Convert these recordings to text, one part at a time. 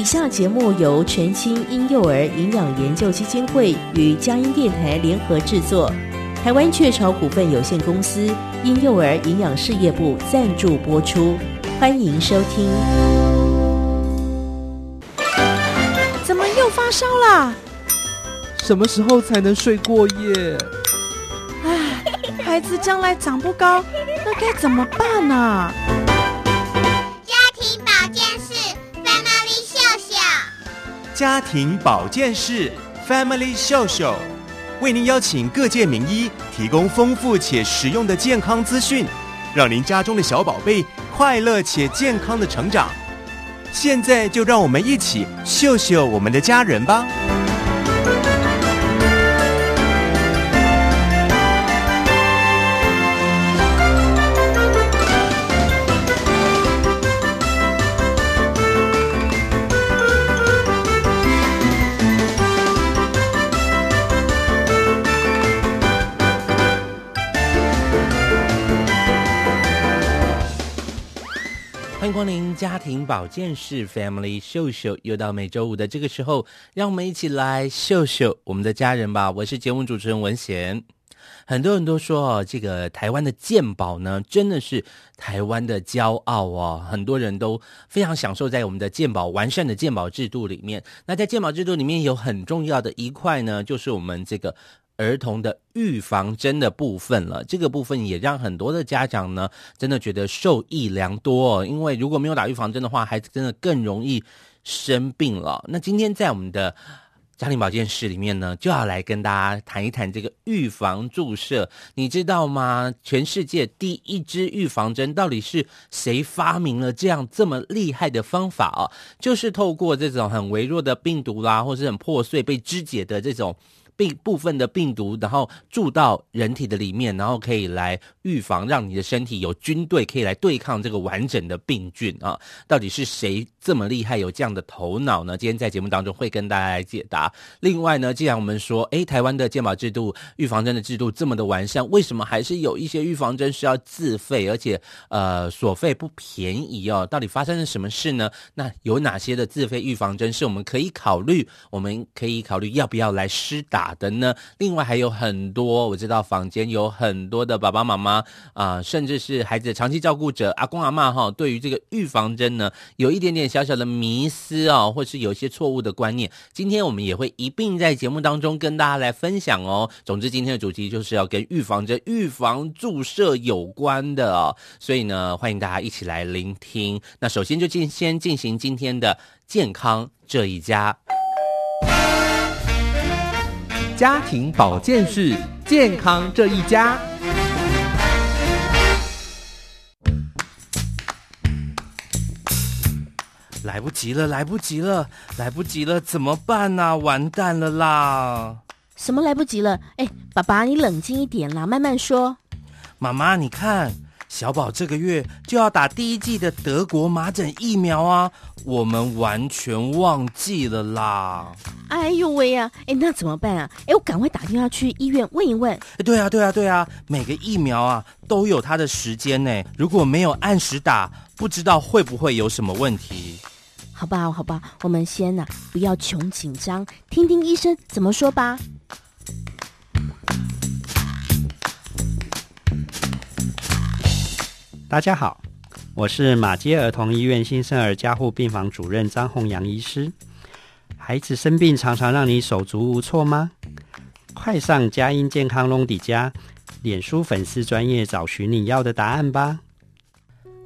以下节目由全新婴幼儿营养研究基金会与佳音电台联合制作，台湾雀巢股份有限公司婴幼儿营养事业部赞助播出，欢迎收听。怎么又发烧啦？什么时候才能睡过夜？唉，孩子将来长不高，那该怎么办呢、啊？家庭保健室 Family Show） 为您邀请各界名医，提供丰富且实用的健康资讯，让您家中的小宝贝快乐且健康的成长。现在就让我们一起秀秀我们的家人吧。家庭保健室 Family 秀秀，又到每周五的这个时候，让我们一起来秀秀我们的家人吧。我是节目主持人文贤。很多人都说哦，这个台湾的健保呢，真的是台湾的骄傲哦。很多人都非常享受在我们的健保完善的健保制度里面。那在健保制度里面有很重要的一块呢，就是我们这个。儿童的预防针的部分了，这个部分也让很多的家长呢，真的觉得受益良多哦。因为如果没有打预防针的话，孩子真的更容易生病了。那今天在我们的家庭保健室里面呢，就要来跟大家谈一谈这个预防注射。你知道吗？全世界第一支预防针到底是谁发明了这样这么厉害的方法哦？就是透过这种很微弱的病毒啦，或是很破碎被肢解的这种。病部分的病毒，然后注到人体的里面，然后可以来预防，让你的身体有军队可以来对抗这个完整的病菌啊！到底是谁这么厉害，有这样的头脑呢？今天在节目当中会跟大家来解答。另外呢，既然我们说，诶，台湾的健保制度、预防针的制度这么的完善，为什么还是有一些预防针需要自费，而且呃，所费不便宜哦？到底发生了什么事呢？那有哪些的自费预防针是我们可以考虑？我们可以考虑要不要来施打？的呢，另外还有很多，我知道坊间有很多的爸爸妈妈啊、甚至是孩子的长期照顾者阿公阿嬷哈，对于这个预防针呢，有一点点小小的迷思哦，或是有一些错误的观念。今天我们也会一并在节目当中跟大家来分享哦。总之，今天的主题就是要跟预防针、预防注射有关的哦，所以呢，欢迎大家一起来聆听。那首先就进先进行今天的健康这一家。家庭保健室，健康这一家。来不及了，来不及了，来不及了，怎么办呢？完蛋了啦！什么来不及了？哎，爸爸，你冷静一点啦，慢慢说。妈妈，你看。小宝这个月就要打第一季的德国麻疹疫苗啊，我们完全忘记了啦！哎呦喂呀，哎，那怎么办啊？哎，我赶快打电话去医院问一问。对啊，对啊，对啊，每个疫苗啊都有它的时间呢，如果没有按时打，不知道会不会有什么问题。好吧，好吧，我们先呐，不要穷紧张，听听医生怎么说吧。大家好，我是马街儿童医院新生儿加护病房主任张宏阳医师。孩子生病常常让你手足无措吗？快上佳音健康隆迪家脸书粉丝专业找寻你要的答案吧。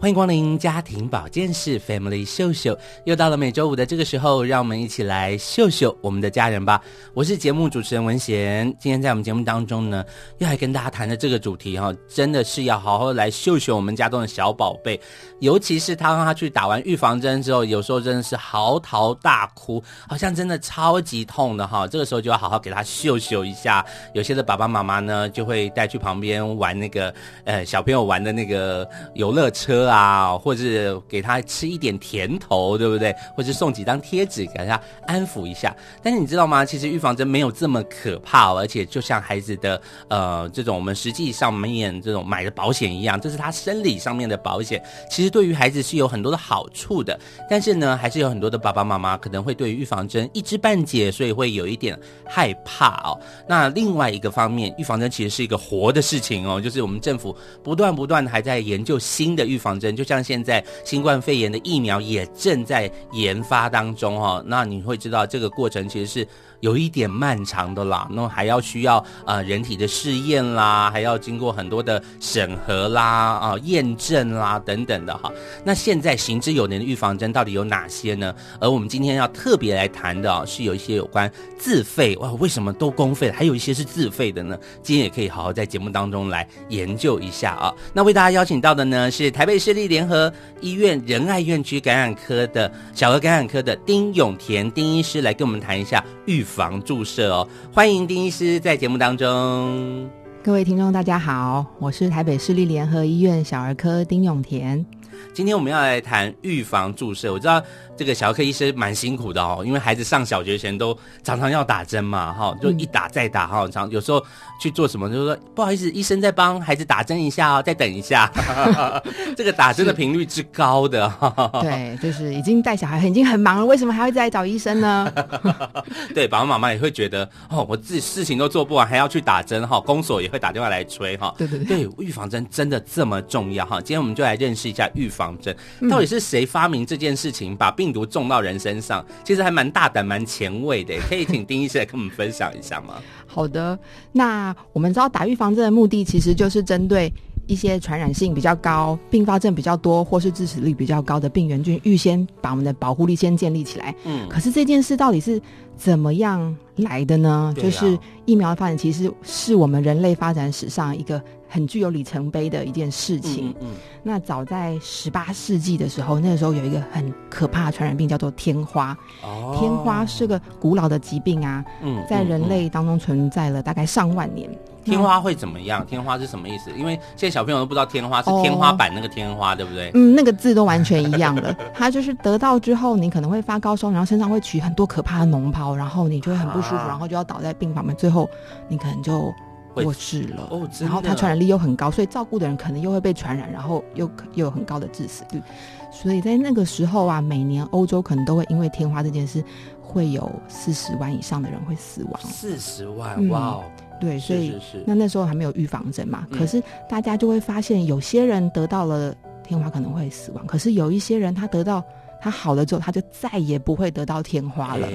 欢迎光临家庭保健室 Family 秀秀，又到了每周五的这个时候，让我们一起来秀秀我们的家人吧。我是节目主持人文贤，今天在我们节目当中呢，又来跟大家谈的这个主题哈，真的是要好好来秀秀我们家中的小宝贝，尤其是他让他去打完预防针之后，有时候真的是嚎啕大哭，好像真的超级痛的哈。这个时候就要好好给他秀秀一下。有些的爸爸妈妈呢，就会带去旁边玩那个呃小朋友玩的那个游乐车。啊，或者给他吃一点甜头，对不对？或者送几张贴纸给他安抚一下。但是你知道吗？其实预防针没有这么可怕，而且就像孩子的呃这种我们实际上面这种买的保险一样，这是他生理上面的保险，其实对于孩子是有很多的好处的。但是呢，还是有很多的爸爸妈妈可能会对于预防针一知半解，所以会有一点害怕哦。那另外一个方面，预防针其实是一个活的事情哦，就是我们政府不断不断还在研究新的预防就像现在新冠肺炎的疫苗也正在研发当中哦。那你会知道这个过程其实是。有一点漫长的啦，那还要需要呃人体的试验啦，还要经过很多的审核啦、啊、验证啦等等的哈。那现在行之有年的预防针到底有哪些呢？而我们今天要特别来谈的啊，是有一些有关自费哇，为什么都公费，还有一些是自费的呢？今天也可以好好在节目当中来研究一下啊。那为大家邀请到的呢是台北市立联合医院仁爱院区感染科的小儿感染科的丁永田丁医师来跟我们谈一下预防。防注射哦，欢迎丁医师在节目当中。各位听众，大家好，我是台北市立联合医院小儿科丁永田。今天我们要来谈预防注射。我知道这个小儿科医生蛮辛苦的哦，因为孩子上小学前都常常要打针嘛，哈，就一打再打哈，常有时候去做什么，就是说不好意思，医生在帮孩子打针一下哦，再等一下。这个打针的频率之高的，对，就是已经带小孩已经很忙了，为什么还会再来找医生呢？对，爸爸妈妈也会觉得哦，我自己事情都做不完，还要去打针哈，公所也会打电话来催哈。对对对，对，预防针真的这么重要哈？今天我们就来认识一下预防。防针到底是谁发明这件事情，把病毒种到人身上？其实还蛮大胆、蛮前卫的。可以请丁医师来跟我们分享一下吗？好的，那我们知道打预防针的目的，其实就是针对一些传染性比较高、并发症比较多或是致死率比较高的病原菌，预先把我们的保护力先建立起来。嗯，可是这件事到底是怎么样来的呢？啊、就是疫苗的发展，其实是我们人类发展史上一个。很具有里程碑的一件事情。嗯，嗯，那早在十八世纪的时候，那个时候有一个很可怕的传染病，叫做天花。哦，天花是个古老的疾病啊。嗯，在人类当中存在了大概上万年。天花会怎么样？天花是什么意思？因为现在小朋友都不知道天花是天花板那个天花，哦，对不对？嗯，那个字都完全一样的。它就是得到之后，你可能会发高烧，然后身上会起很多可怕的脓泡，然后你就会很不舒服，啊，然后就要倒在病房里，最后你可能就。过世了哦，然后它传染力又很高，所以照顾的人可能又会被传染，然后又又有很高的致死率。所以在那个时候啊，每年欧洲可能都会因为天花这件事，会有四十万以上的人会死亡。四十万，哇哦！对，所以那那时候还没有预防针嘛，可是大家就会发现，有些人得到了天花可能会死亡，可是有一些人他得到他好了之后，他就再也不会得到天花了。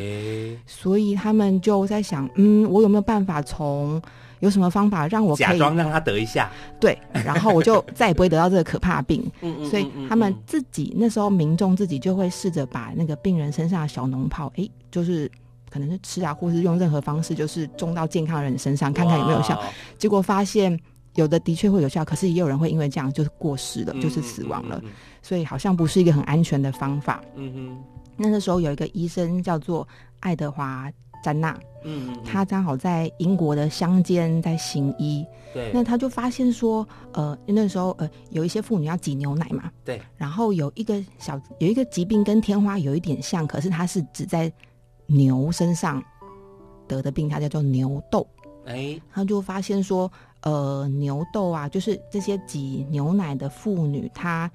所以他们就在想，嗯，我有没有办法从有什么方法让我假装让他得一下？对，然后我就 再也不会得到这个可怕病。所以他们自己那时候民众自己就会试着把那个病人身上的小脓泡，哎，就是可能是吃啊，或是用任何方式，就是种到健康的人身上，看看有没有效。结果发现有的的确会有效，可是也有人会因为这样就是过世了，就是死亡了。所以好像不是一个很安全的方法。嗯哼。那个时候有一个医生叫做爱德华。詹纳，嗯，他刚好在英国的乡间在行医，对，那他就发现说，呃，那时候呃有一些妇女要挤牛奶嘛，对，然后有一个小有一个疾病跟天花有一点像，可是它是只在牛身上得的病，它叫做牛痘，哎、欸，他就发现说，呃，牛痘啊，就是这些挤牛奶的妇女，她。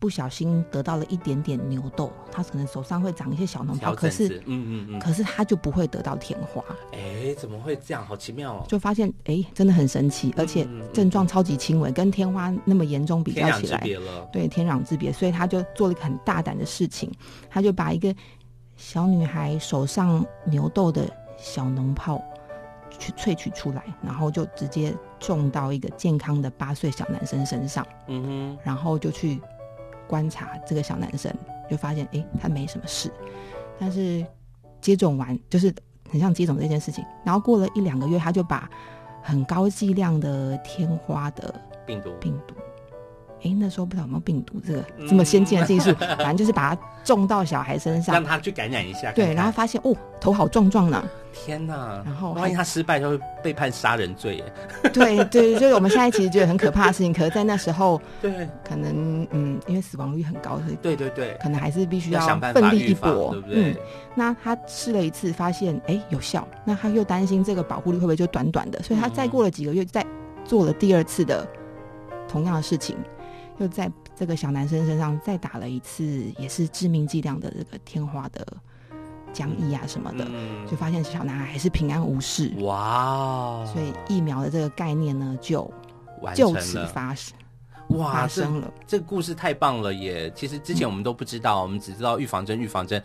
不小心得到了一点点牛痘，她可能手上会长一些小脓泡，可是，嗯嗯嗯，可是她就不会得到天花。哎，怎么会这样？好奇妙哦！就发现，哎，真的很神奇，而且症状超级轻微，跟天花那么严重比较起来，对，天壤之别。所以他就做了一个很大胆的事情，他就把一个小女孩手上牛痘的小脓泡去萃取出来，然后就直接种到一个健康的八岁小男生身上。嗯哼，然后就去。观察这个小男生，就发现哎，他没什么事，但是接种完就是很像接种这件事情，然后过了一两个月，他就把很高剂量的天花的病毒病毒哎，那时候不知道有没有病毒，这个这么先进的技术，反正就是把它种到小孩身上，让他去感染一下看看。对，然后发现哦，头好壮壮呢。天哪！然后万一他失败，就会被判杀人罪耶。对对，所以我们现在其实觉得很可怕的事情，可是在那时候，对，可能嗯，因为死亡率很高，所以对对对，可能还是必须要奋力一搏，对不对？嗯，那他试了一次，发现哎有效，那他又担心这个保护率会不会就短短的，所以他再过了几个月，再做了第二次的同样的事情，又在这个小男生身上再打了一次，也是致命剂量的这个天花的。浆液啊什么的，嗯、就发现小男孩还是平安无事。哇！所以疫苗的这个概念呢，就就此发生。哇，发生了这，这个故事太棒了耶！其实之前我们都不知道，嗯、我们只知道预防针，预防针。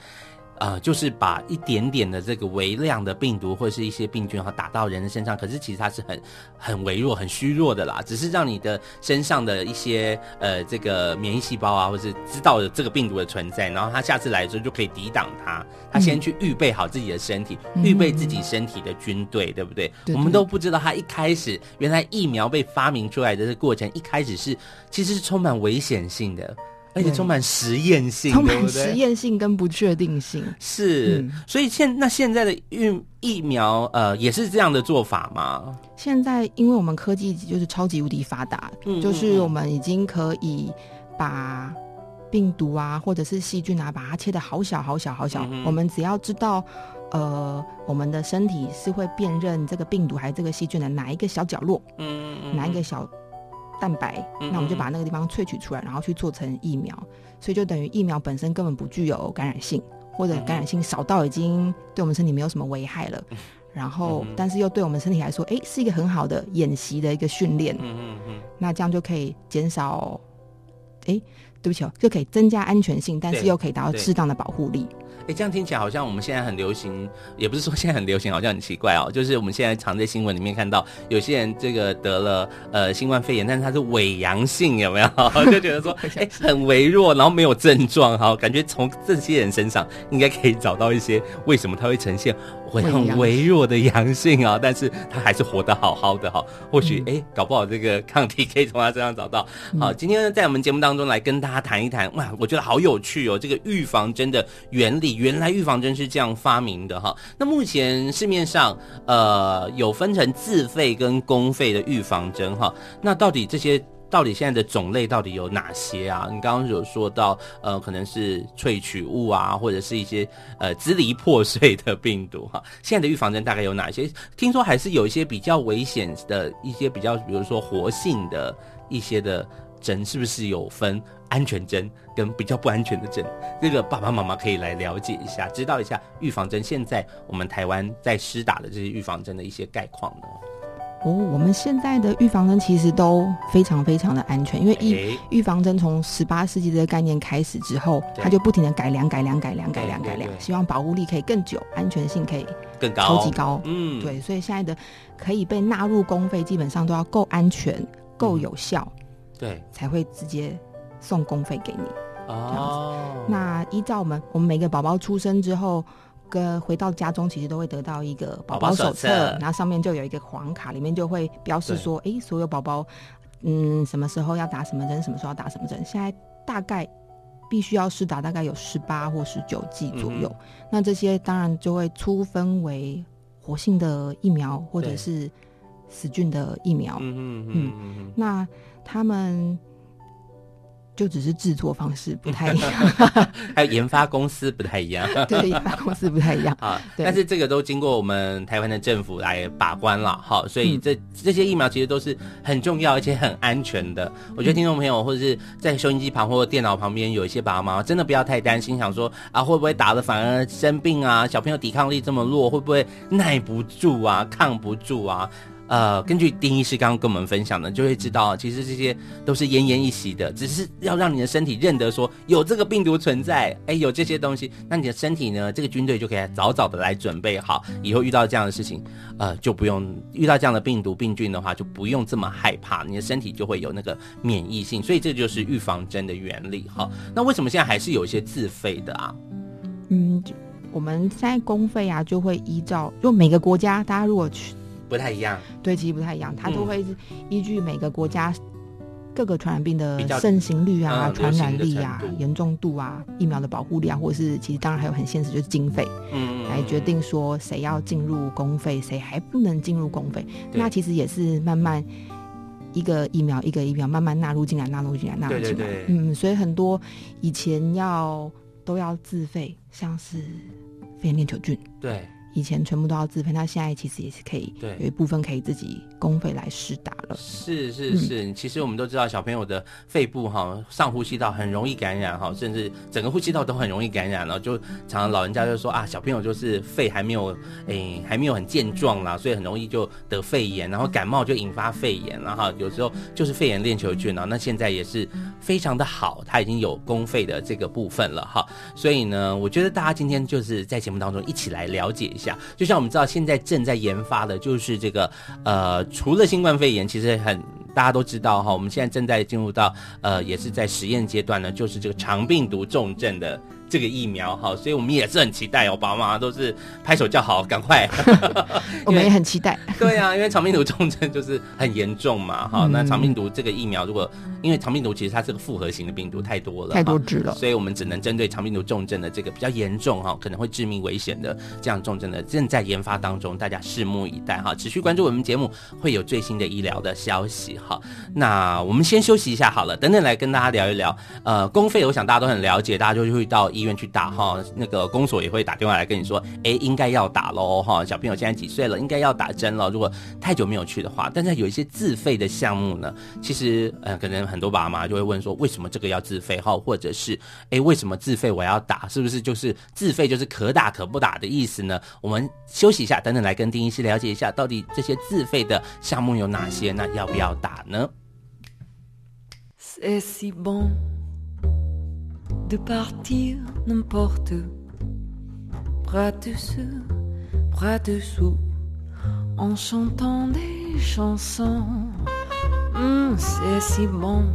呃，就是把一点点的这个微量的病毒或者是一些病菌哈打到人的身上，可是其实它是很很微弱、很虚弱的啦，只是让你的身上的一些呃这个免疫细胞啊，或是知道了这个病毒的存在，然后它下次来的时候就可以抵挡它。它先去预备好自己的身体，嗯、预备自己身体的军队，对不对？对对，我们都不知道它一开始原来疫苗被发明出来的这个过程，一开始是其实是充满危险性的。而且充满实验性，充满实验性跟不确定性。是，嗯、所以现那现在的疫疫苗呃也是这样的做法吗？现在因为我们科技就是超级无敌发达，嗯、就是我们已经可以把病毒啊或者是细菌啊把它切的好小好小好小，我们只要知道呃我们的身体是会辨认这个病毒还是这个细菌的哪一个小角落，嗯嗯。哪一个小。蛋白，那我们就把那个地方萃取出来，然后去做成疫苗，所以就等于疫苗本身根本不具有感染性，或者感染性少到已经对我们身体没有什么危害了。然后，但是又对我们身体来说，哎，是一个很好的演习的一个训练。嗯嗯嗯。那这样就可以减少，哎，对不起哦，就可以增加安全性，但是又可以达到适当的保护力。哎，这样听起来好像我们现在很流行，也不是说现在很流行，好像很奇怪哦。就是我们现在常在新闻里面看到有些人这个得了呃新冠肺炎，但是他是伪阳性，有没有？就觉得说哎很微弱，然后没有症状，哈，感觉从这些人身上应该可以找到一些为什么他会呈现很微弱的阳性啊，但是他还是活得好好的哈。或许哎，搞不好这个抗体可以从他身上找到。好，今天呢在我们节目当中来跟大家谈一谈，哇，我觉得好有趣哦，这个预防针的原理。原来预防针是这样发明的哈，那目前市面上呃有分成自费跟公费的预防针哈，那到底这些到底现在的种类到底有哪些啊？你刚刚有说到呃可能是萃取物啊，或者是一些呃支离破碎的病毒哈，现在的预防针大概有哪些？听说还是有一些比较危险的一些比较，比如说活性的一些的针，是不是有分？安全针跟比较不安全的针，这个爸爸妈妈可以来了解一下，知道一下预防针现在我们台湾在施打的这些预防针的一些概况呢。哦，我们现在的预防针其实都非常非常的安全，因为预预防针从十八世纪这个概念开始之后，它就不停的改良、改良、改良、改良、改良，希望保护力可以更久，安全性可以更高，超级高。嗯，对，所以现在的可以被纳入公费，基本上都要够安全、够有效，对，才会直接。送公费给你哦。那依照我们，我们每个宝宝出生之后，跟回到家中，其实都会得到一个宝宝手册，然后上面就有一个黄卡，里面就会标示说，哎，所有宝宝，嗯，什么时候要打什么针，什么时候要打什么针。现在大概必须要施打大概有十八或十九剂左右。嗯、那这些当然就会粗分为活性的疫苗，或者是死菌的疫苗。嗯嗯嗯。那他们。就只是制作方式不太一样，还有研发公司不太一样。对，研发公司不太一样 啊。但是这个都经过我们台湾的政府来把关了，好，所以这这些疫苗其实都是很重要而且很安全的。我觉得听众朋友或者是在收音机旁或者电脑旁边有一些爸爸妈妈，真的不要太担心，想说啊会不会打了反而生病啊？小朋友抵抗力这么弱，会不会耐不住啊？抗不住啊？呃，根据丁医师刚刚跟我们分享的，就会知道，其实这些都是奄奄一息的，只是要让你的身体认得说有这个病毒存在，哎，有这些东西，那你的身体呢，这个军队就可以早早的来准备好，以后遇到这样的事情，呃，就不用遇到这样的病毒病菌的话，就不用这么害怕，你的身体就会有那个免疫性，所以这就是预防针的原理哈。那为什么现在还是有一些自费的啊？嗯，我们现在公费啊，就会依照就每个国家，大家如果去。不太一样，对，其实不太一样，它都会依据每个国家各个传染病的盛行率啊、嗯传染力啊严重度啊、疫苗的保护力啊，或者是其实当然还有很现实就是经费，嗯来决定说谁要进入公费，谁还不能进入公费。那其实也是慢慢一个疫苗一个疫苗慢慢纳入进来，纳入进来，纳入进来。对对对嗯，所以很多以前要都要自费，像是肺炎链球菌。对。以前全部都要自费，那现在其实也是可以，对有一部分可以自己公费来施打了。是是是，其实我们都知道，小朋友的肺部哈上呼吸道很容易感染哈，甚至整个呼吸道都很容易感染了。就常常老人家就说啊，小朋友就是肺还没有诶还没有很健壮啦，所以很容易就得肺炎，然后感冒就引发肺炎，然后有时候就是肺炎链球菌啊。那现在也是非常的好，它已经有公费的这个部分了哈。所以呢，我觉得大家今天就是在节目当中一起来了解一下。就像我们知道，现在正在研发的就是这个，呃，除了新冠肺炎，其实很大家都知道哈，我们现在正在进入到呃，也是在实验阶段呢，就是这个肠病毒重症的。这个疫苗哈，所以我们也是很期待哦，爸爸妈妈都是拍手叫好，赶快。我们也很期待。对啊，因为肠病毒重症就是很严重嘛，哈、嗯。那肠病毒这个疫苗，如果因为肠病毒其实它是个复合型的病毒，太多了，太多只了，所以我们只能针对肠病毒重症的这个比较严重哈，可能会致命危险的这样重症的，正在研发当中，大家拭目以待哈，持续关注我们节目，会有最新的医疗的消息哈。那我们先休息一下好了，等等来跟大家聊一聊。呃，公费我想大家都很了解，大家就会到医医院去打哈，那个公所也会打电话来跟你说，哎，应该要打喽哈，小朋友现在几岁了，应该要打针了。如果太久没有去的话，但是有一些自费的项目呢，其实呃，可能很多爸妈就会问说，为什么这个要自费哈，或者是哎，为什么自费我要打？是不是就是自费就是可打可不打的意思呢？我们休息一下，等等来跟丁医师了解一下，到底这些自费的项目有哪些？那要不要打呢 de partir n'importe où, bras dessus, bras dessous, en chantant des chansons. Mmh, c'est si bon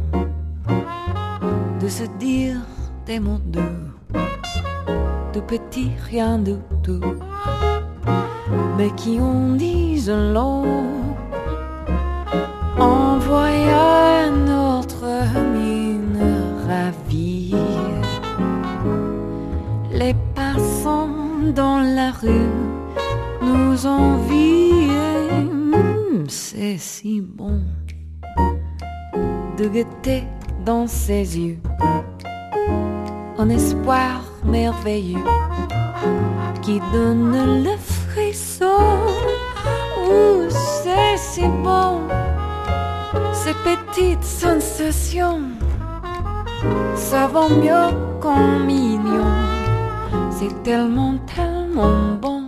de se dire des mots doux, de petits rien du tout, mais qui en disent long. Dans la rue nous envient. Mmh, c'est si bon de guetter dans ses yeux un espoir merveilleux qui donne le frisson. Ouh, c'est si bon ces petites sensations, ça vaut mieux qu'un million. C'est tellement, tellement bon.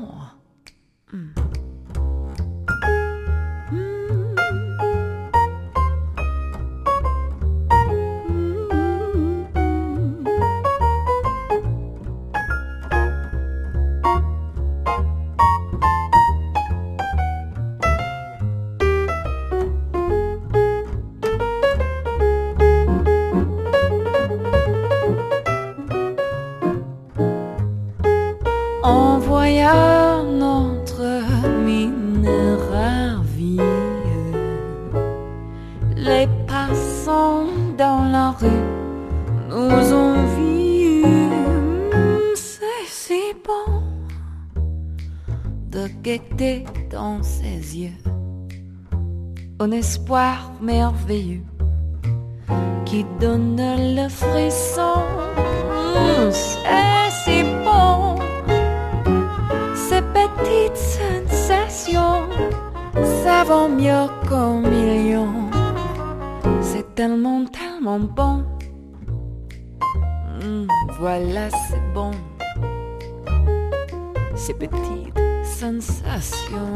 Qui donne le frisson. C'est si bon ces petites sensations, ça vaut mieux qu'un million. C'est tellement, tellement bon. Mm, voilà, c'est bon. Ces petites sensations,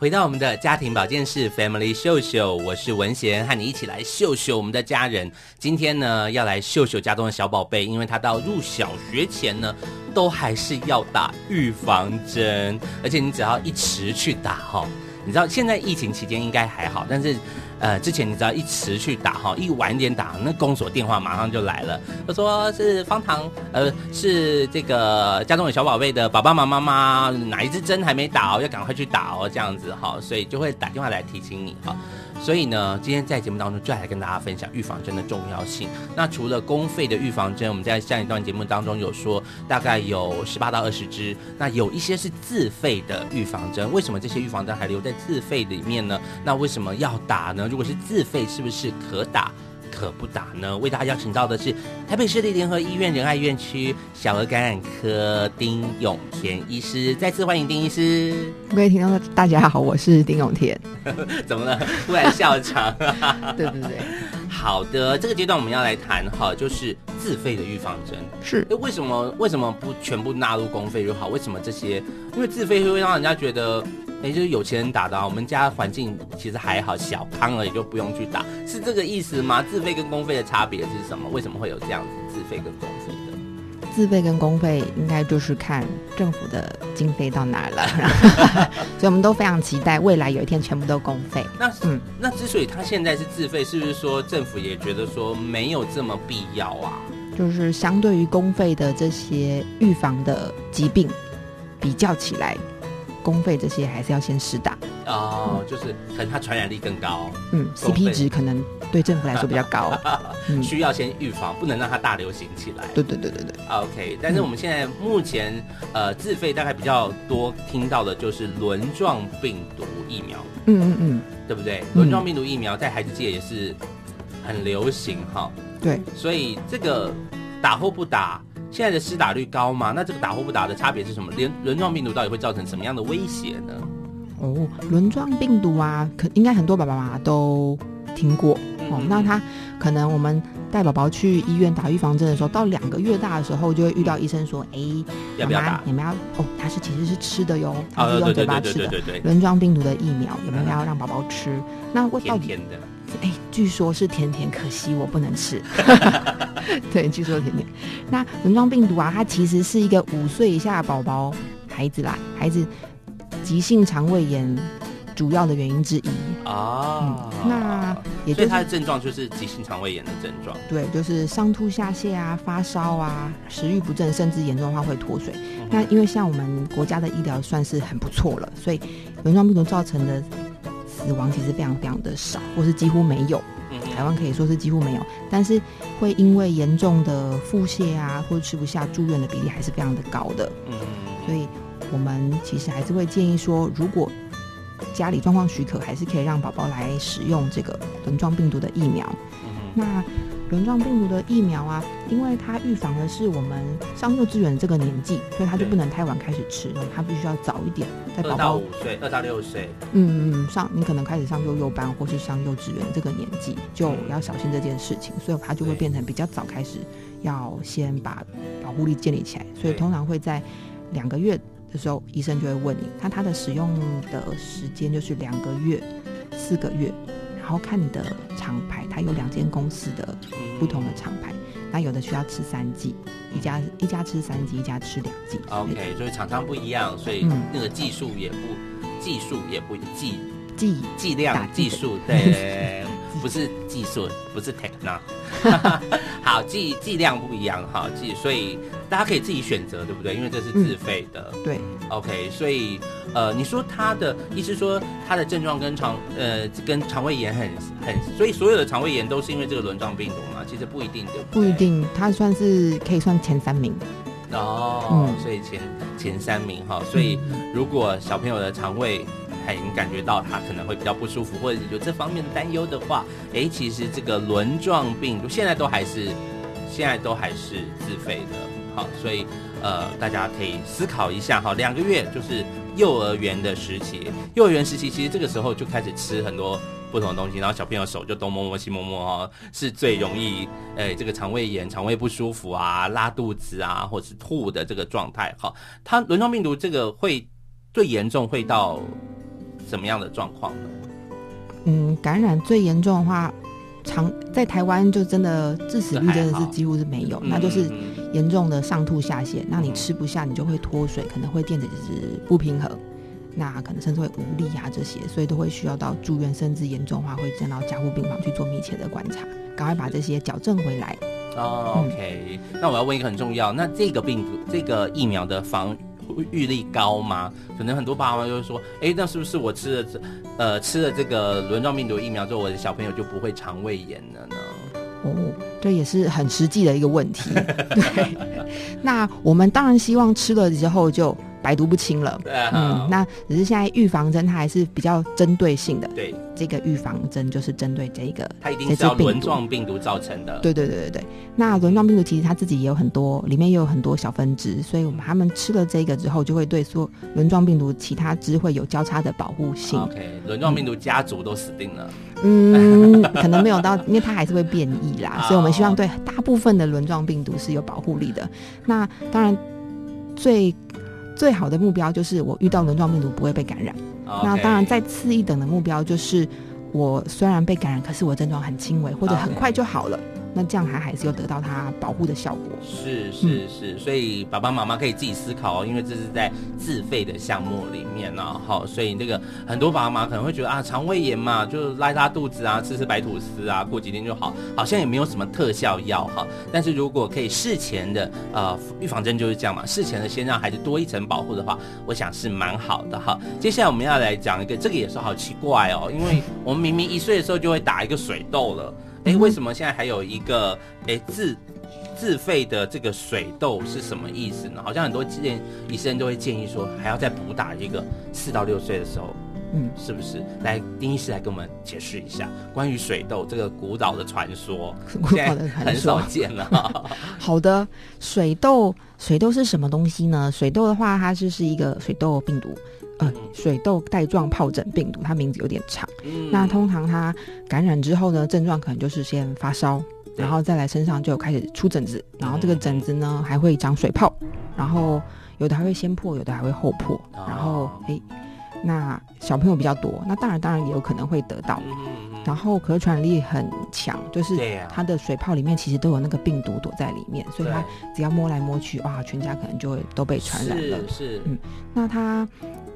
回到我们的家庭保健室 Family 秀秀，我是文贤，和你一起来秀秀我们的家人。今天呢，要来秀秀家中的小宝贝，因为他到入小学前呢，都还是要打预防针，而且你只要一迟去打哈，你知道现在疫情期间应该还好，但是呃之前你知道一迟去打哈，一晚点打，那公所电话马上就来了，他说是方糖，呃是这个家中有小宝贝的爸爸妈妈哪一支针还没打哦，要赶快去打哦，这样子哈，所以就会打电话来提醒你哈。所以呢，今天在节目当中就来跟大家分享预防针的重要性。那除了公费的预防针，我们在上一段节目当中有说，大概有十八到二十支。那有一些是自费的预防针，为什么这些预防针还留在自费里面呢？那为什么要打呢？如果是自费，是不是可打？可不打呢？为大家邀请到的是台北市立联合医院仁爱院区小儿感染科丁永田医师，再次欢迎丁医师。各位听众大家好，我是丁永田。怎么了？突然笑场？对不对？好的，这个阶段我们要来谈哈，就是自费的预防针。是，为什么为什么不全部纳入公费就好？为什么这些？因为自费会让人家觉得。哎，就是有钱人打的啊，我们家环境其实还好，小康而已，就不用去打，是这个意思吗？自费跟公费的差别是什么？为什么会有这样子自费跟公费的？自费跟公费应该就是看政府的经费到哪了，所以我们都非常期待未来有一天全部都公费。那嗯，那之所以他现在是自费，是不是说政府也觉得说没有这么必要啊？就是相对于公费的这些预防的疾病比较起来。公费这些还是要先施打。哦，就是可能它传染力更高，嗯，CP 值可能对政府来说比较高，嗯、需要先预防，不能让它大流行起来。对对对对对，OK。但是我们现在目前、嗯、呃自费大概比较多听到的就是轮状病毒疫苗，嗯嗯嗯，对不对？轮状病毒疫苗在孩子界也是很流行哈，对，所以这个打或不打。现在的施打率高吗？那这个打或不打的差别是什么？连轮状病毒到底会造成什么样的威胁呢？哦，轮状病毒啊，可应该很多爸爸妈妈都听过、嗯、哦。那他可能我们带宝宝去医院打预防针的时候，到两个月大的时候，就会遇到医生说：“哎、嗯，要不要打？你们要哦，它是其实是吃的哟，它是用嘴巴吃的。轮状病毒的疫苗有没有要让宝宝吃？嗯、那我到底？哎，据说是甜甜，可惜我不能吃。对，据说甜甜。那轮状病毒啊，它其实是一个五岁以下的宝宝孩子啦，孩子急性肠胃炎主要的原因之一啊、嗯。那也就是它的症状就是急性肠胃炎的症状。对，就是上吐下泻啊，发烧啊，食欲不振，甚至严重的话会脱水。嗯、那因为像我们国家的医疗算是很不错了，所以轮状病毒造成的。死亡其实非常非常的少，或是几乎没有。台湾可以说是几乎没有，但是会因为严重的腹泻啊，或者吃不下住院的比例还是非常的高的。嗯，所以我们其实还是会建议说，如果家里状况许可，还是可以让宝宝来使用这个轮状病毒的疫苗。那轮状病毒的疫苗啊，因为它预防的是我们上幼稚园这个年纪，所以它就不能太晚开始吃，它必须要早一点，在宝宝五岁、二到六岁，嗯嗯，上你可能开始上幼幼班或是上幼稚园这个年纪，就要小心这件事情，所以它就会变成比较早开始，要先把保护力建立起来，所以通常会在两个月的时候，医生就会问你，那它的使用的时间就是两个月、四个月。然后看你的厂牌，它有两间公司的不同的厂牌，嗯，那有的需要吃三剂，一家一家吃三剂，一家吃两剂。OK，所以厂商不一样，所以那个技术也不，嗯、技术也不技剂剂量技术 对。不是技术，不是 techno，好剂剂量不一样哈，剂所以大家可以自己选择，对不对？因为这是自费的，嗯、对，OK，所以呃，你说他的意思说他的症状跟肠呃跟肠胃炎很很，所以所有的肠胃炎都是因为这个轮状病毒嘛？其实不一定的，不一定，他算是可以算前三名哦，嗯、所以前前三名哈，所以如果小朋友的肠胃。你感觉到他可能会比较不舒服，或者有这方面的担忧的话，哎，其实这个轮状病毒现在都还是现在都还是自费的，好，所以呃，大家可以思考一下哈，两个月就是幼儿园的时期，幼儿园时期其实这个时候就开始吃很多不同的东西，然后小朋友手就东摸摸西摸摸哦，是最容易哎这个肠胃炎、肠胃不舒服啊、拉肚子啊，或者是吐的这个状态。好，它轮状病毒这个会最严重会到。什么样的状况呢？嗯，感染最严重的话，常在台湾就真的致死率真的是几乎是没有，那就是严重的上吐下泻，那你吃不下，你就会脱水，可能会电解质不平衡，那可能甚至会无力啊这些，所以都会需要到住院，甚至严重的话会进到加护病房去做密切的观察，赶快把这些矫正回来。哦，OK，嗯，那我要问一个很重要，那这个病毒这个疫苗的防御力高吗？可能很多爸妈就会说，哎，那是不是我吃了这呃吃了这个轮状病毒疫苗之后，我的小朋友就不会肠胃炎了呢？哦，这也是很实际的一个问题。对，那我们当然希望吃了之后就百毒不侵了。对啊。嗯，那只是现在预防针它还是比较针对性的。对。这个预防针就是针对这个，它一定是要轮状病毒造成的。对对对对对。那轮状病毒其实它自己也有很多，里面也有很多小分支，所以我们他们吃了这个之后，就会对说轮状病毒其他支会有交叉的保护性。OK，轮状病毒家族都死定了。嗯，可能没有到，因为它还是会变异啦，所以我们希望对大部分的轮状病毒是有保护力的。那当然最最好的目标就是我遇到轮状病毒不会被感染。那当然，再次一等的目标就是，我虽然被感染，可是我症状很轻微，或者很快就好了。那这样还还是有得到它保护的效果。是是是，所以爸爸妈妈可以自己思考哦，因为这是在自费的项目里面呢，好，所以那个很多爸爸妈妈可能会觉得啊，肠胃炎嘛，就拉拉肚子啊，吃吃白吐司啊，过几天就好，好像也没有什么特效药哈。但是如果可以事前的呃预防针就是这样嘛，事前的先让孩子多一层保护的话，我想是蛮好的哈。接下来我们要来讲一个，这个也是好奇怪哦，因为 我们明明一岁的时候就会打一个水痘了。哎，为什么现在还有一个哎自自费的这个水痘是什么意思呢？好像很多建医生都会建议说，还要再补打一个四到六岁的时候，嗯，是不是？来，丁医师来跟我们解释一下关于水痘这个古老的传说，古老的传说，很少见了。好的，水痘，水痘是什么东西呢？水痘的话，它就是一个水痘病毒。呃，水痘带状疱疹病毒，它名字有点长。嗯、那通常它感染之后呢，症状可能就是先发烧，然后再来身上就开始出疹子，然后这个疹子呢还会长水泡，然后有的还会先破，有的还会后破，然后诶，那小朋友比较多，那当然当然也有可能会得到。然后可传染力很强，就是它的水泡里面其实都有那个病毒躲在里面，所以它只要摸来摸去，哇，全家可能就会都被传染了。是，是嗯，那它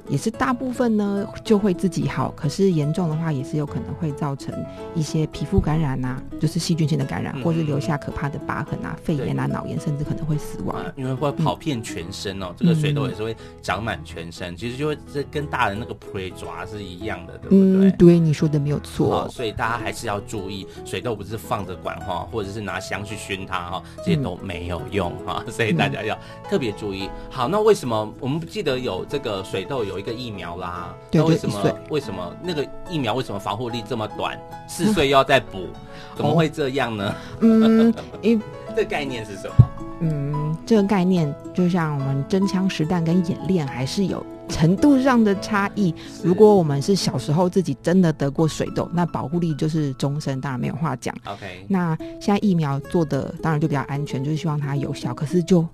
也是大部分呢就会自己好，可是严重的话也是有可能会造成一些皮肤感染啊，就是细菌性的感染，或是留下可怕的疤痕啊、肺炎啊、脑炎，甚至可能会死亡。因为会跑遍全身哦，嗯、这个水痘也是会长满全身，嗯、其实就会这跟大人那个扑爪是一样的，对不对？嗯，对，你说的没有错。所以大家还是要注意，水痘不是放着管哈，或者是拿香去熏它哈，这些都没有用哈，嗯、所以大家要特别注意。好，那为什么我们不记得有这个水痘有一个疫苗啦？对那为什么为什么那个疫苗为什么防护力这么短？四岁要再补，嗯、怎么会这样呢？嗯，因这概念是什么？嗯，这个概念就像我们真枪实弹跟演练还是有。程度上的差异，如果我们是小时候自己真的得过水痘，那保护力就是终身，当然没有话讲。OK，那现在疫苗做的当然就比较安全，就是希望它有效。可是就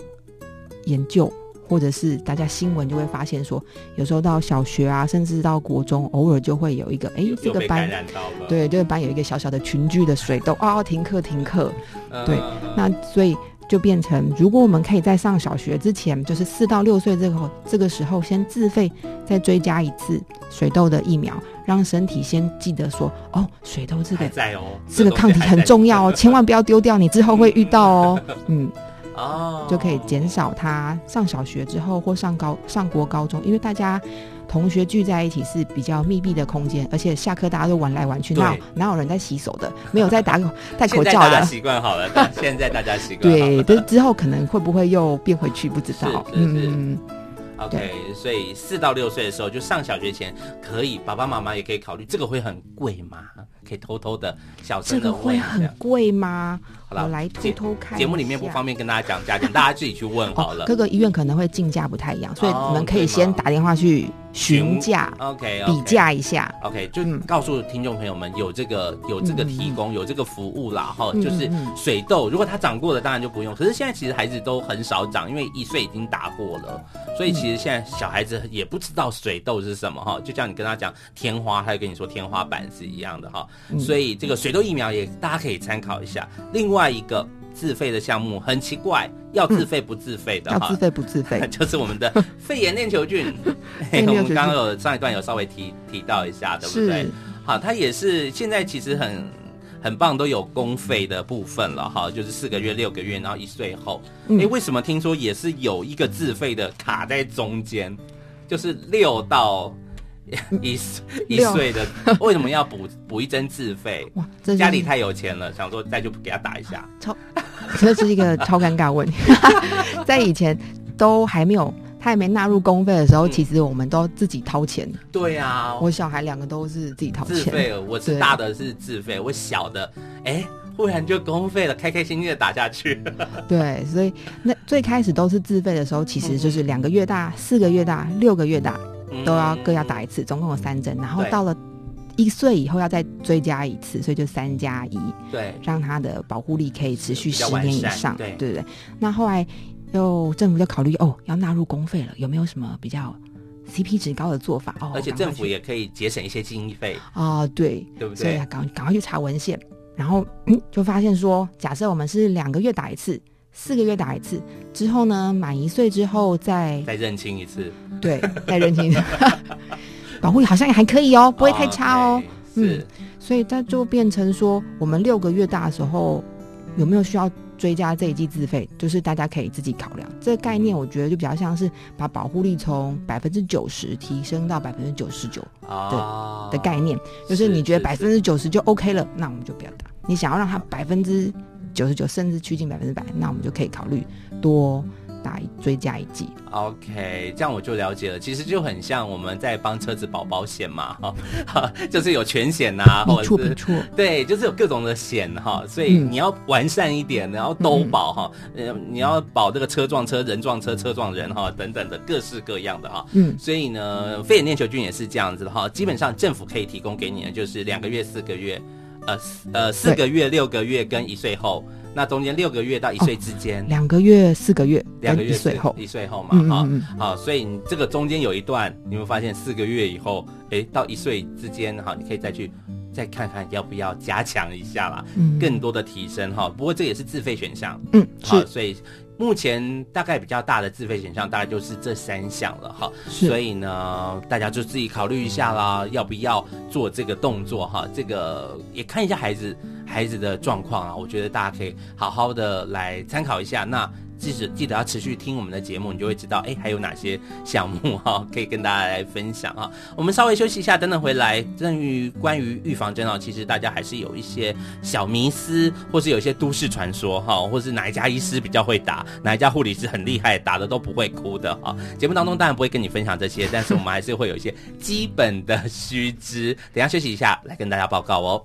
研究或者是大家新闻就会发现说，有时候到小学啊，甚至到国中，偶尔就会有一个，哎，这个班，对，这个班有一个小小的群聚的水痘，哦，停课停课，对，那所以。就变成，如果我们可以在上小学之前，就是四到六岁这个这个时候，先自费再追加一次水痘的疫苗，让身体先记得说，哦，水痘这个在哦，这个抗体很重要哦，千万不要丢掉，你之后会遇到哦，嗯，哦，就可以减少他上小学之后或上高上国高中，因为大家。同学聚在一起是比较密闭的空间，而且下课大家都玩来玩去，哪有哪有人在洗手的？没有在打戴口罩的。习惯好了，但现在大家习惯。对，但是之后可能会不会又变回去，不知道。是是是嗯。OK，所以四到六岁的时候，就上小学前可以，爸爸妈妈也可以考虑。这个会很贵吗？可以偷偷的小声的问。这个会很贵吗？好了，我来偷偷看。节目里面不方便跟大家讲价钱，大家自己去问好了。各个医院可能会进价不太一样，所以你们可以先打电话去询价，OK，比价一下。OK，就告诉听众朋友们有这个有这个提供有这个服务啦哈，就是水痘，如果它长过了，当然就不用。可是现在其实孩子都很少长，因为一岁已经打过了，所以其实现在小孩子也不知道水痘是什么哈。就像你跟他讲天花，他就跟你说天花板是一样的哈。所以这个水痘疫苗也大家可以参考一下。另外一个。自费的项目，很奇怪，要自费不自费的，嗯、要自费不自费，就是我们的 肺炎链球菌。我们刚刚有上一段有稍微提提到一下，对不对？好，它也是现在其实很很棒，都有公费的部分了哈，就是四个月、六个月，然后一岁后。哎、嗯，为什么听说也是有一个自费的卡在中间？就是六到。一一岁的为什么要补 补一针自费？哇，家里太有钱了，想说再就给他打一下。超，这是一个超尴尬问题。在以前都还没有他还没纳入公费的时候，嗯，其实我们都自己掏钱。对啊，我小孩两个都是自己掏钱。自费，我是大的是自费，我小的哎，忽然就公费了，开开心心的打下去。对，所以那最开始都是自费的时候，其实就是两个月大、四个月大、六个月大。都要各要打一次，总共有三针，然后到了一岁以后要再追加一次，所以就三加一，对，让他的保护力可以持续十年以上，对对对。那后来又政府就考虑哦，要纳入公费了，有没有什么比较 CP 值高的做法？哦，而且政府也可以节省一些经费啊，对，对不对？所以赶赶快去查文献，然后嗯，就发现说，假设我们是两个月打一次。四个月打一次，之后呢，满一岁之后再再认清一次，对，再认清一次，保护力好像也还可以哦，不会太差哦。Okay, 嗯，所以它就变成说，我们六个月大的时候有没有需要追加这一季自费，就是大家可以自己考量。这个概念我觉得就比较像是把保护力从百分之九十提升到百分之九十九的的概念，就是你觉得百分之九十就 OK 了，那我们就不要打。你想要让它百分之九十九甚至趋近百分之百，那我们就可以考虑多打追加一剂。OK，这样我就了解了。其实就很像我们在帮车子保保险嘛，哈，就是有全险呐、啊，没错没错，对，就是有各种的险哈，所以你要完善一点，然后都保哈，呃、嗯，你要保这个车撞车、人撞车、车撞人哈，等等的各式各样的哈，嗯，所以呢，肺炎链球菌也是这样子的哈，基本上政府可以提供给你的就是两个月、四个月。呃呃，四个月、六个月跟一岁后，那中间六个月到一岁之间，两、哦、个月、四个月，两个月、一岁后，一岁后嘛，哈、嗯，好、所以你这个中间有一段，你会发现四个月以后，哎，到一岁之间，哈，你可以再去再看看要不要加强一下啦，嗯，更多的提升哈。不过这也是自费选项，嗯，好，所以。目前大概比较大的自费选项大概就是这三项了哈，所以呢，大家就自己考虑一下啦，要不要做这个动作哈？这个也看一下孩子孩子的状况啊，我觉得大家可以好好的来参考一下。那。记得记得要持续听我们的节目，你就会知道，哎，还有哪些项目哈，可以跟大家来分享啊。我们稍微休息一下，等等回来。关于关于预防针啊，其实大家还是有一些小迷思，或是有一些都市传说哈，或是哪一家医师比较会打，哪一家护理师很厉害，打的都不会哭的哈。节目当中当然不会跟你分享这些，但是我们还是会有一些基本的须知。等下休息一下，来跟大家报告哦。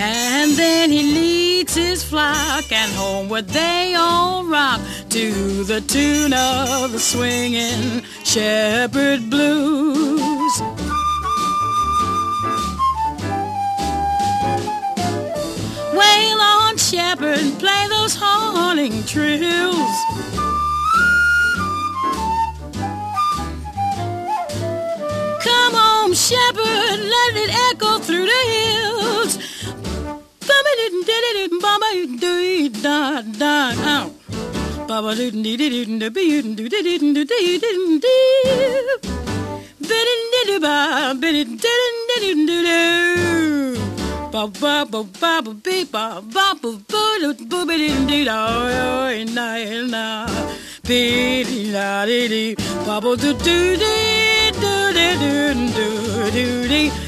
And then he leads his flock, and homeward they all rock to the tune of the swinging shepherd blues. Wail on, shepherd, play those haunting trills. Come on, shepherd, let it echo through the hills. Didn't did it, Baba do da da out. Baba didn't did it, didn't do didn't do didn't do didn't do. Bidin did ba, bidin didn't didn't do. ba ba ba ba ba be ba ba ba ba do ba be dee dee da na na be dee da dee ba ba do do do do do do do do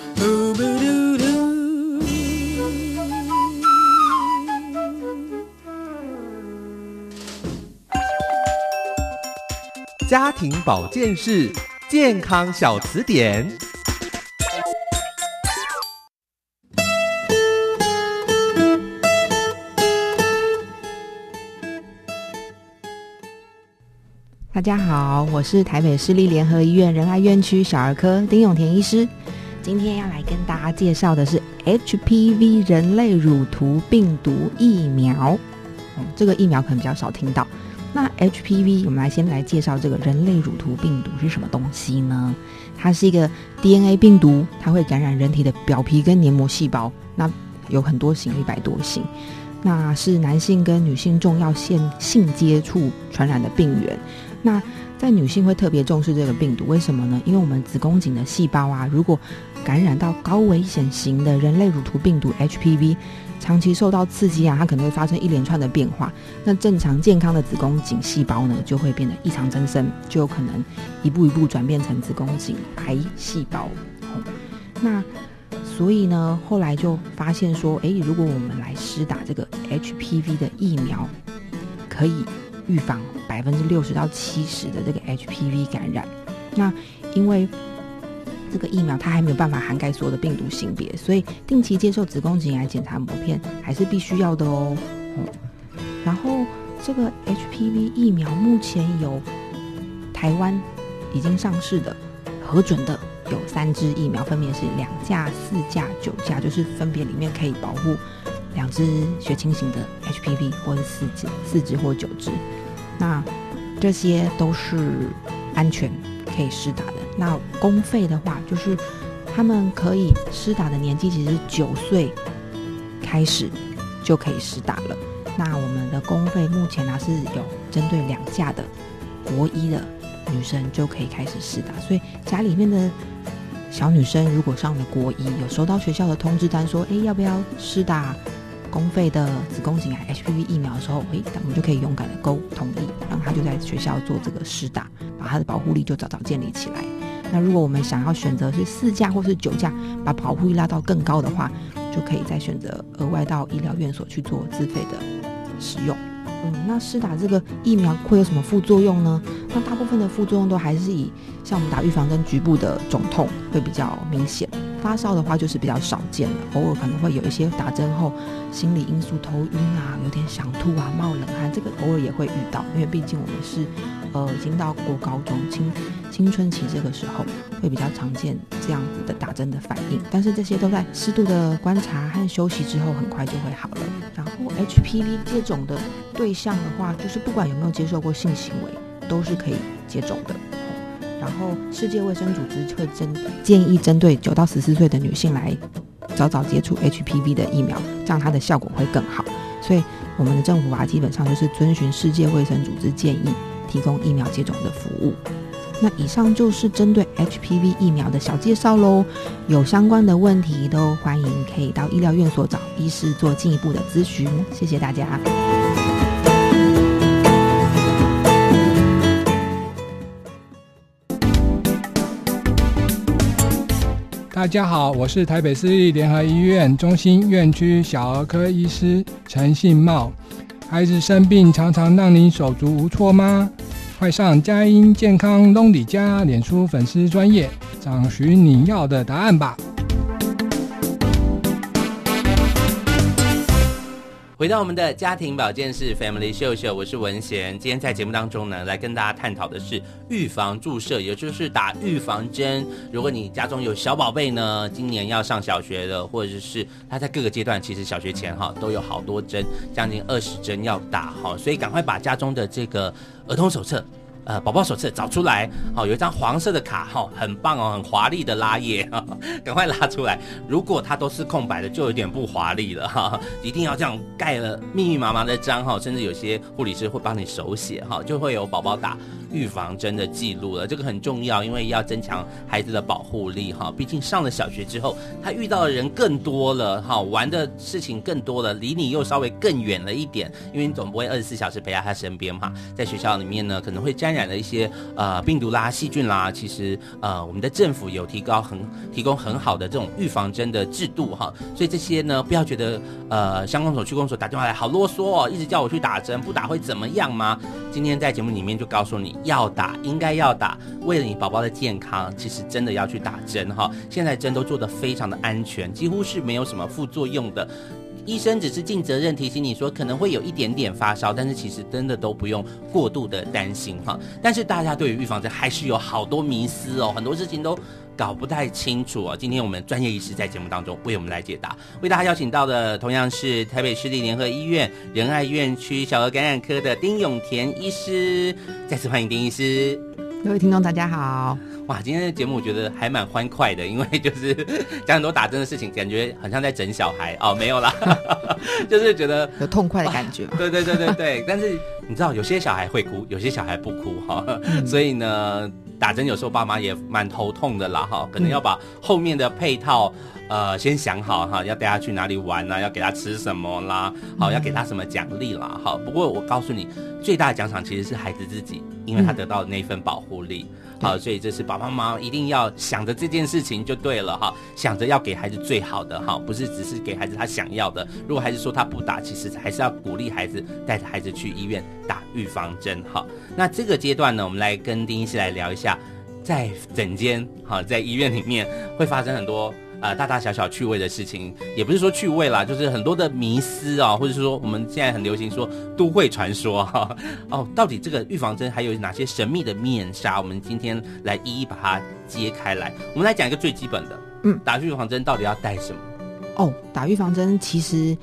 家庭保健室健康小词典。大家好，我是台北市立联合医院仁爱院区小儿科丁永田医师。今天要来跟大家介绍的是 HPV 人类乳突病毒疫苗。嗯，这个疫苗可能比较少听到。那 HPV，我们来先来介绍这个人类乳头病毒是什么东西呢？它是一个 DNA 病毒，它会感染人体的表皮跟黏膜细胞。那有很多型，一百多型。那是男性跟女性重要性性接触传染的病原。那在女性会特别重视这个病毒，为什么呢？因为我们子宫颈的细胞啊，如果感染到高危险型的人类乳头病毒 HPV，长期受到刺激啊，它可能会发生一连串的变化。那正常健康的子宫颈细胞呢，就会变得异常增生，就有可能一步一步转变成子宫颈癌细胞。那所以呢，后来就发现说，诶，如果我们来施打这个 HPV 的疫苗，可以。预防百分之六十到七十的这个 HPV 感染，那因为这个疫苗它还没有办法涵盖所有的病毒性别，所以定期接受子宫颈癌检查膜片还是必须要的哦。嗯，然后这个 HPV 疫苗目前有台湾已经上市的核准的有三支疫苗，分别是两价、四价、九价，就是分别里面可以保护。两支血清型的 HPV，或者四支、四支或九支，那这些都是安全可以施打的。那公费的话，就是他们可以施打的年纪其实九岁开始就可以施打了。那我们的公费目前呢是有针对两价的国一的女生就可以开始施打，所以家里面的小女生如果上了国一，有收到学校的通知单说，哎，要不要施打？公费的子宫颈癌 HPV 疫苗的时候，诶，我们就可以勇敢的勾同意，让他就在学校做这个施打，把它的保护力就早早建立起来。那如果我们想要选择是四价或是九价，把保护力拉到更高的话，就可以再选择额外到医疗院所去做自费的使用。嗯，那施打这个疫苗会有什么副作用呢？那大部分的副作用都还是以像我们打预防针局部的肿痛会比较明显。发烧的话就是比较少见了，偶尔可能会有一些打针后心理因素，头晕啊，有点想吐啊，冒冷汗，这个偶尔也会遇到，因为毕竟我们是呃已经到过高中青青春期这个时候，会比较常见这样子的打针的反应。但是这些都在适度的观察和休息之后，很快就会好了。然后 HPV 接种的对象的话，就是不管有没有接受过性行为，都是可以接种的。然后，世界卫生组织会针建议针对九到十四岁的女性来早早接触 HPV 的疫苗，这样它的效果会更好。所以，我们的政府啊，基本上就是遵循世界卫生组织建议，提供疫苗接种的服务。那以上就是针对 HPV 疫苗的小介绍喽。有相关的问题都欢迎可以到医疗院所找医师做进一步的咨询。谢谢大家。大家好，我是台北市立联合医院中心院区小儿科医师陈信茂。孩子生病常常让你手足无措吗？快上佳音健康隆里家脸书粉丝专业，找寻你要的答案吧。回到我们的家庭保健室 Family 秀秀，我是文贤。今天在节目当中呢，来跟大家探讨的是预防注射，也就是打预防针。如果你家中有小宝贝呢，今年要上小学的，或者是他在各个阶段，其实小学前哈都有好多针，将近二十针要打哈，所以赶快把家中的这个儿童手册。呃，宝宝手册找出来，好、哦，有一张黄色的卡，哈、哦，很棒哦，很华丽的拉页，赶快拉出来。如果它都是空白的，就有点不华丽了，哈、哦，一定要这样盖了密密麻麻的章，哈、哦，甚至有些护理师会帮你手写，哈、哦，就会有宝宝打预防针的记录了。这个很重要，因为要增强孩子的保护力，哈、哦，毕竟上了小学之后，他遇到的人更多了，哈、哦，玩的事情更多了，离你又稍微更远了一点，因为你总不会二十四小时陪在他身边嘛，在学校里面呢，可能会沾染的一些呃病毒啦、细菌啦，其实呃我们的政府有提高很提供很好的这种预防针的制度哈，所以这些呢不要觉得呃乡公所、区公所打电话来好啰嗦哦，一直叫我去打针，不打会怎么样吗？今天在节目里面就告诉你要打，应该要打，为了你宝宝的健康，其实真的要去打针哈。现在针都做得非常的安全，几乎是没有什么副作用的。医生只是尽责任提醒你说可能会有一点点发烧，但是其实真的都不用过度的担心哈。但是大家对于预防针还是有好多迷思哦，很多事情都搞不太清楚哦。今天我们专业医师在节目当中为我们来解答，为大家邀请到的同样是台北市立联合医院仁爱院区小儿感染科的丁永田医师，再次欢迎丁医师。各位听众大家好。哇，今天的节目我觉得还蛮欢快的，因为就是 讲很多打针的事情，感觉很像在整小孩哦，没有啦，就是觉得有痛快的感觉。对对对对对，但是你知道有些小孩会哭，有些小孩不哭哈，嗯、所以呢，打针有时候爸妈也蛮头痛的啦哈，可能要把后面的配套呃先想好哈，要带他去哪里玩啊，要给他吃什么啦，好，要给他什么奖励啦哈。不过我告诉你，最大的奖赏其实是孩子自己，因为他得到那份保护力。嗯好，所以这是爸爸妈妈一定要想着这件事情就对了哈，想着要给孩子最好的哈，不是只是给孩子他想要的。如果孩子说他不打，其实还是要鼓励孩子带着孩子去医院打预防针哈。那这个阶段呢，我们来跟丁医师来聊一下，在诊间哈，在医院里面会发生很多。呃，大大小小趣味的事情，也不是说趣味啦，就是很多的迷思啊、哦，或者是说我们现在很流行说都会传说哈。哦，到底这个预防针还有哪些神秘的面纱？我们今天来一一把它揭开来。我们来讲一个最基本的，嗯，打预防针到底要带什么？哦，打预防针其实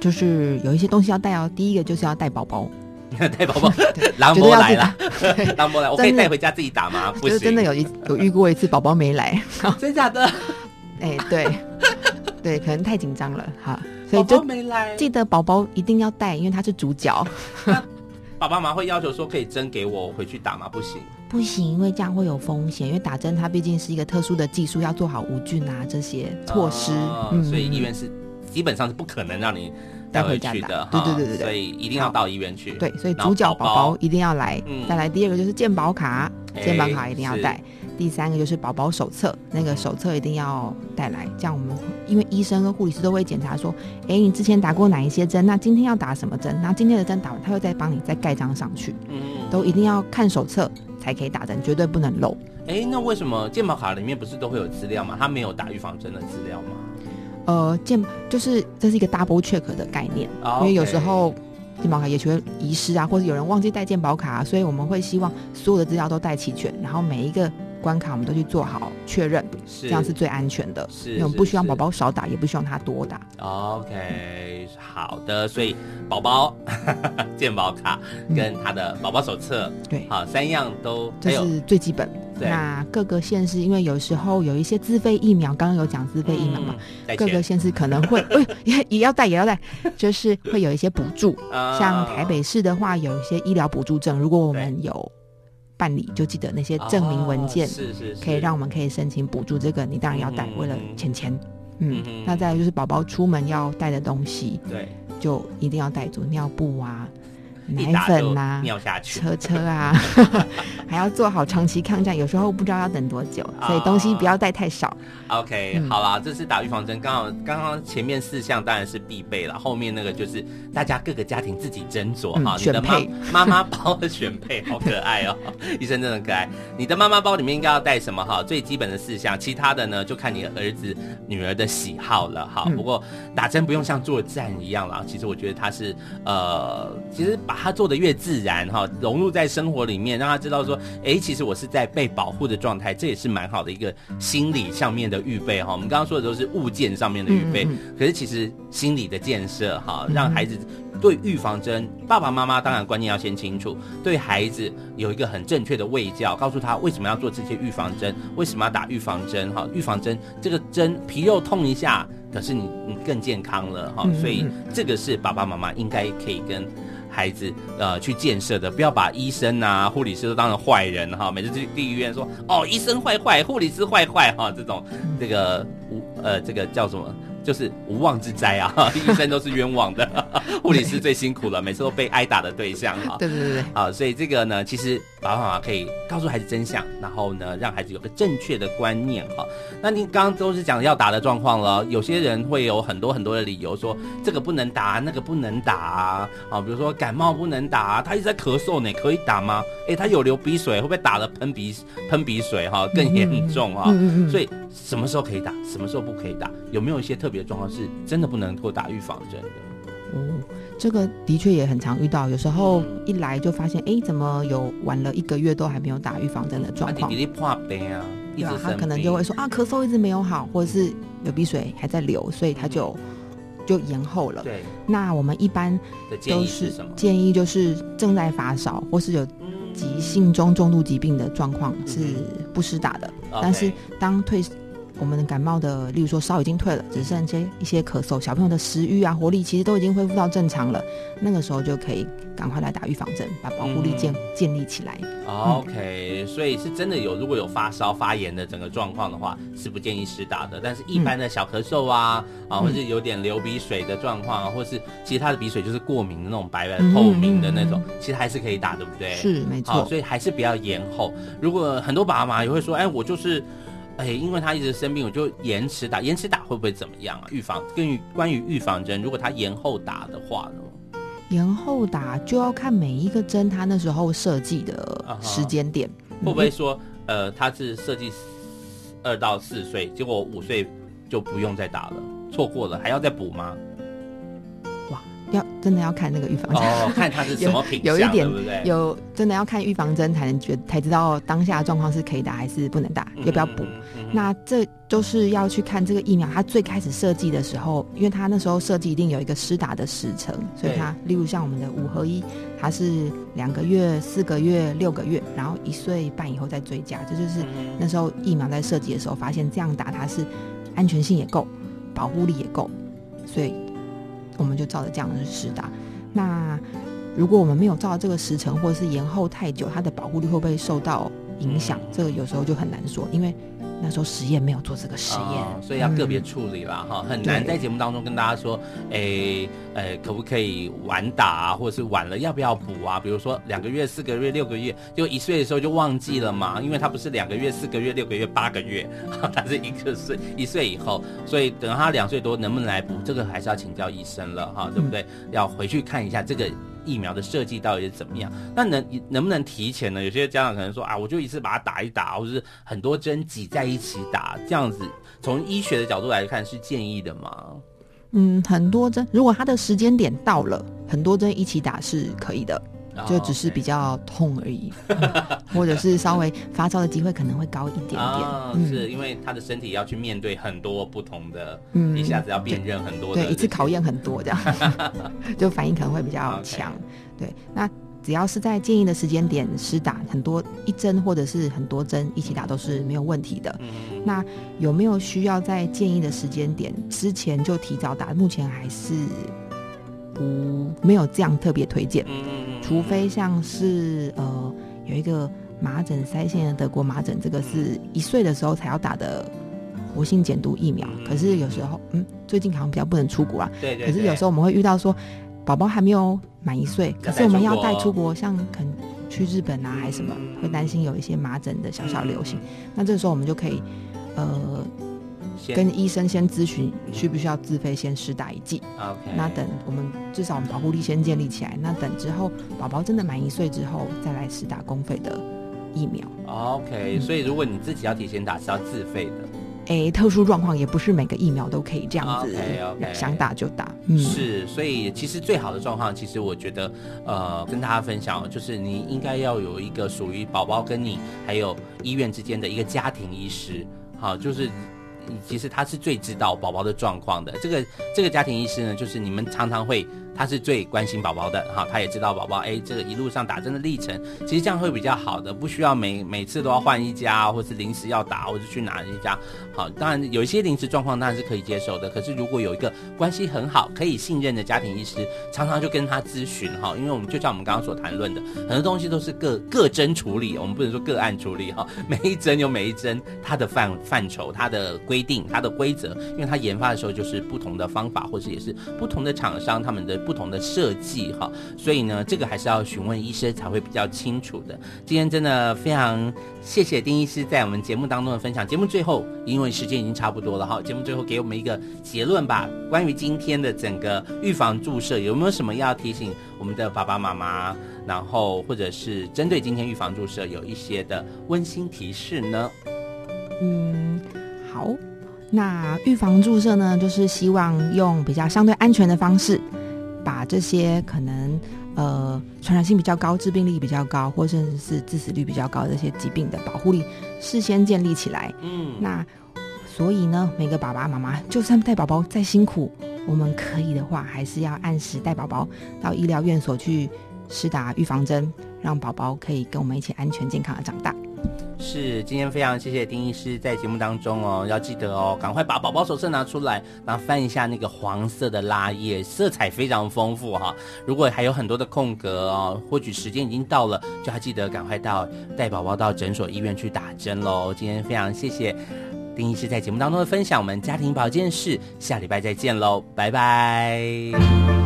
就是有一些东西要带哦。第一个就是要带宝宝，带宝宝，狼波来了，狼波来，我可以带回家自己打吗？不行，真的有一有遇过一次宝宝没来，真假的？哎，对，对，可能太紧张了哈，所以就记得宝宝一定要带，因为他是主角。爸爸妈妈会要求说可以针给我回去打吗？不行，不行，因为这样会有风险，因为打针它毕竟是一个特殊的技术，要做好无菌啊这些措施，哦嗯、所以医院是基本上是不可能让你带回去的。对对对对对，所以一定要到医院去。对，所以主角宝宝一定要来。嗯、再来第二个就是健保卡，健保卡一定要带。第三个就是宝宝手册，那个手册一定要带来，这样我们因为医生跟护理师都会检查说，哎，你之前打过哪一些针？那今天要打什么针？那今天的针打完，他会再帮你再盖章上去。嗯，都一定要看手册才可以打针，绝对不能漏。哎，那为什么健保卡里面不是都会有资料吗？他没有打预防针的资料吗？呃，健就是这是一个 double check 的概念，因为有时候健保卡也许会遗失啊，或者有人忘记带健保卡，所以我们会希望所有的资料都带齐全，然后每一个。关卡我们都去做好确认，是这样是最安全的。是，因为我们不希望宝宝少打，也不希望他多打。OK，好的。所以宝宝 健保卡跟他的宝宝手册，对、嗯，好，三样都这是最基本。那各个县市，因为有时候有一些自费疫苗，刚刚有讲自费疫苗嘛，嗯、各个县市可能会，也 也要带，也要带，就是会有一些补助。像台北市的话，有一些医疗补助证，如果我们有。办理就记得那些证明文件，是是，可以让我们可以申请补助。这个你当然要带，为了钱钱。嗯，那再来就是宝宝出门要带的东西，对，就一定要带足尿布啊，奶一打就粉啊尿下去。车车啊，还要做好长期抗战，有时候不知道要等多久，所以东西不要带太少。OK，、嗯好啦，这是打预防针。刚好刚刚前面四项当然是必备了，后面那个就是大家各个家庭自己斟酌哈。嗯你的妈选配妈妈包的选配好可爱哦，医生真的可爱。你的妈妈包里面应该要带什么哈？最基本的四项，其他的呢就看你的儿子女儿的喜好了哈。嗯不过打针不用像作战一样啦，其实我觉得他是呃，其实把它做的越自然哈，融入在生活里面，让他知道说，哎，其实我是在被保护的状态，这也是蛮好的一个心理上面的预备哈。我们刚刚说的都是物件上面的预备，嗯嗯可是其实心理的建设哈，让孩子对预防针，爸爸妈妈当然观念要先清楚，对孩子有一个很正确的喂教，告诉他为什么要做这些预防针，为什么要打预防针哈。预防针这个针皮肉痛一下，可是你你更健康了哈，所以这个是爸爸妈妈应该可以跟。孩子，呃，去建设的，不要把医生啊、护理师都当成坏人哈。每次去去医院说，哦，医生坏坏，护理师坏坏哈，这种这个无呃，这个叫什么？就是无妄之灾啊！医生都是冤枉的，护理师最辛苦了，每次都被挨打的对象哈。对对对对，啊，所以这个呢，其实爸爸妈妈可以告诉孩子真相，然后呢，让孩子有个正确的观念哈。那您刚刚都是讲要打的状况了，有些人会有很多很多的理由说这个不能打，那个不能打啊。啊，比如说感冒不能打啊，他一直在咳嗽呢，可以打吗？诶，他有流鼻水，会不会打了喷鼻喷鼻水哈更严重啊？嗯嗯嗯所以什么时候可以打，什么时候不可以打？有没有一些特别的状况是真的不能够打预防针的？哦，这个的确也很常遇到，有时候嗯一来就发现，哎，怎么有晚了一个月都还没有打预防针的状况对啊，他可能就会说啊，咳嗽一直没有好，或者是有鼻水还在流，所以他就就延后了。对那我们一般都议是？建议就是正在发烧或是有急性中重度疾病的状况是不施打的。嗯但是当退我们的感冒的，例如说烧已经退了，只剩些一些咳嗽，小朋友的食欲啊、活力其实都已经恢复到正常了，那个时候就可以赶快来打预防针，把保护力建、嗯建立起来。OK，所以是真的有，如果有发烧、发炎的整个状况的话，是不建议施打的。但是一般的小咳嗽啊，啊，或是有点流鼻水的状况啊，或是其他的鼻水就是过敏的那种白白透明的那种，其实还是可以打，对不对？是没错好，所以还是不要延后。如果很多爸爸妈妈也会说，哎，我就是。哎，因为他一直生病，我就延迟打。延迟打会不会怎么样啊？预防跟于关于预防针，如果他延后打的话呢？延后打就要看每一个针他那时候设计的时间点，会不会说，呃，他是设计二到四岁，结果五岁就不用再打了，错过了还要再补吗？要真的要看那个预防针，哦，看它是什么品，有有一点对对？有真的要看预防针才能觉才知道当下的状况是可以打还是不能打，要不要补。那这就是要去看这个疫苗，它最开始设计的时候，因为它那时候设计一定有一个施打的时程，所以它例如像我们的五合一，它是两个月、四个月、六个月，然后一岁半以后再追加，这就是嗯那时候疫苗在设计的时候发现这样打它是安全性也够，保护力也够，所以我们就照着这样子施打。那如果我们没有照着这个时辰，或者是延后太久，它的保护率会不会受到影响？这个有时候就很难说，因为那时候实验没有做这个实验，哦所以要个别处理啦，哈、很难在节目当中跟大家说，诶，呃，可不可以晚打啊，或者是晚了要不要补啊？比如说两个月、四个月、六个月，就一岁的时候就忘记了嘛，因为他不是两个月、四个月、六个月、八个月，他是一个岁一岁以后，所以等他两岁多能不能来补，这个还是要请教医生了哈，对不对？要回去看一下这个。疫苗的设计到底是怎么样？那能能不能提前呢？有些家长可能说啊，我就一次把它打一打，或者是很多针挤在一起打，这样子从医学的角度来看是建议的吗？嗯，很多针，如果它的时间点到了，很多针一起打是可以的。就只是比较痛而已，或者是稍微发烧的机会可能会高一点点。啊、嗯，是因为他的身体要去面对很多不同的，嗯，一下子要辨认很多的，对，一次考验很多这样，就反应可能会比较强。对，那只要是在建议的时间点施打，很多一针或者是很多针一起打都是没有问题的。嗯，那有没有需要在建议的时间点之前就提早打？目前还是不没有这样特别推荐。嗯，除非像是呃有一个麻疹腮腺的德国麻疹，这个是一岁的时候才要打的活性减毒疫苗。可是有时候，嗯，最近好像比较不能出国啊。对对。可是有时候我们会遇到说，宝宝还没有满一岁，可是我们要带出国，像可能去日本啊，还是什么，会担心有一些麻疹的小小流行。那这个时候我们就可以，呃，跟医生先咨询需不需要自费先施打一剂。OK。那等我们至少我们保护力先建立起来，那等之后宝宝真的满一岁之后再来施打公费的疫苗。OK。所以如果你自己要提前打是要自费的。诶，特殊状况也不是每个疫苗都可以这样子，okay, okay. 想打就打。嗯，是，所以其实最好的状况，其实我觉得，呃，跟大家分享，就是你应该要有一个属于宝宝跟你还有医院之间的一个家庭医师，好，就是。其实他是最知道宝宝的状况的。这个这个家庭医师呢，就是你们常常会，他是最关心宝宝的哈。他也知道宝宝哎，这个一路上打针的历程，其实这样会比较好的，不需要每每次都要换一家，或是临时要打，或者去哪一家。好，当然有一些临时状况当然是可以接受的。可是如果有一个关系很好、可以信任的家庭医师，常常就跟他咨询哈。因为我们就像我们刚刚所谈论的，很多东西都是个个针处理，我们不能说个案处理哈。每一针有每一针它的范范畴，它的规规定，它的规则，因为它研发的时候就是不同的方法，或者也是不同的厂商他们的不同的设计哈，所以呢，这个还是要询问医生才会比较清楚的。今天真的非常谢谢丁医师在我们节目当中的分享。节目最后，因为时间已经差不多了哈，节目最后给我们一个结论吧。关于今天的整个预防注射，有没有什么要提醒我们的爸爸妈妈？然后或者是针对今天预防注射有一些的温馨提示呢？嗯，好。那预防注射呢，就是希望用比较相对安全的方式，把这些可能呃传染性比较高、致病力比较高，或甚至是致死率比较高的这些疾病的保护力事先建立起来。嗯，那所以呢，每个爸爸妈妈就算带宝宝再辛苦，我们可以的话，还是要按时带宝宝到医疗院所去施打预防针，让宝宝可以跟我们一起安全健康的长大。是，今天非常谢谢丁医师在节目当中哦，要记得哦，赶快把宝宝手册拿出来，然后翻一下那个黄色的拉页，色彩非常丰富哈。如果还有很多的空格哦，或许时间已经到了，就要记得赶快到带宝宝到诊所、医院去打针喽。今天非常谢谢丁医师在节目当中的分享，我们家庭保健室下礼拜再见喽，拜拜。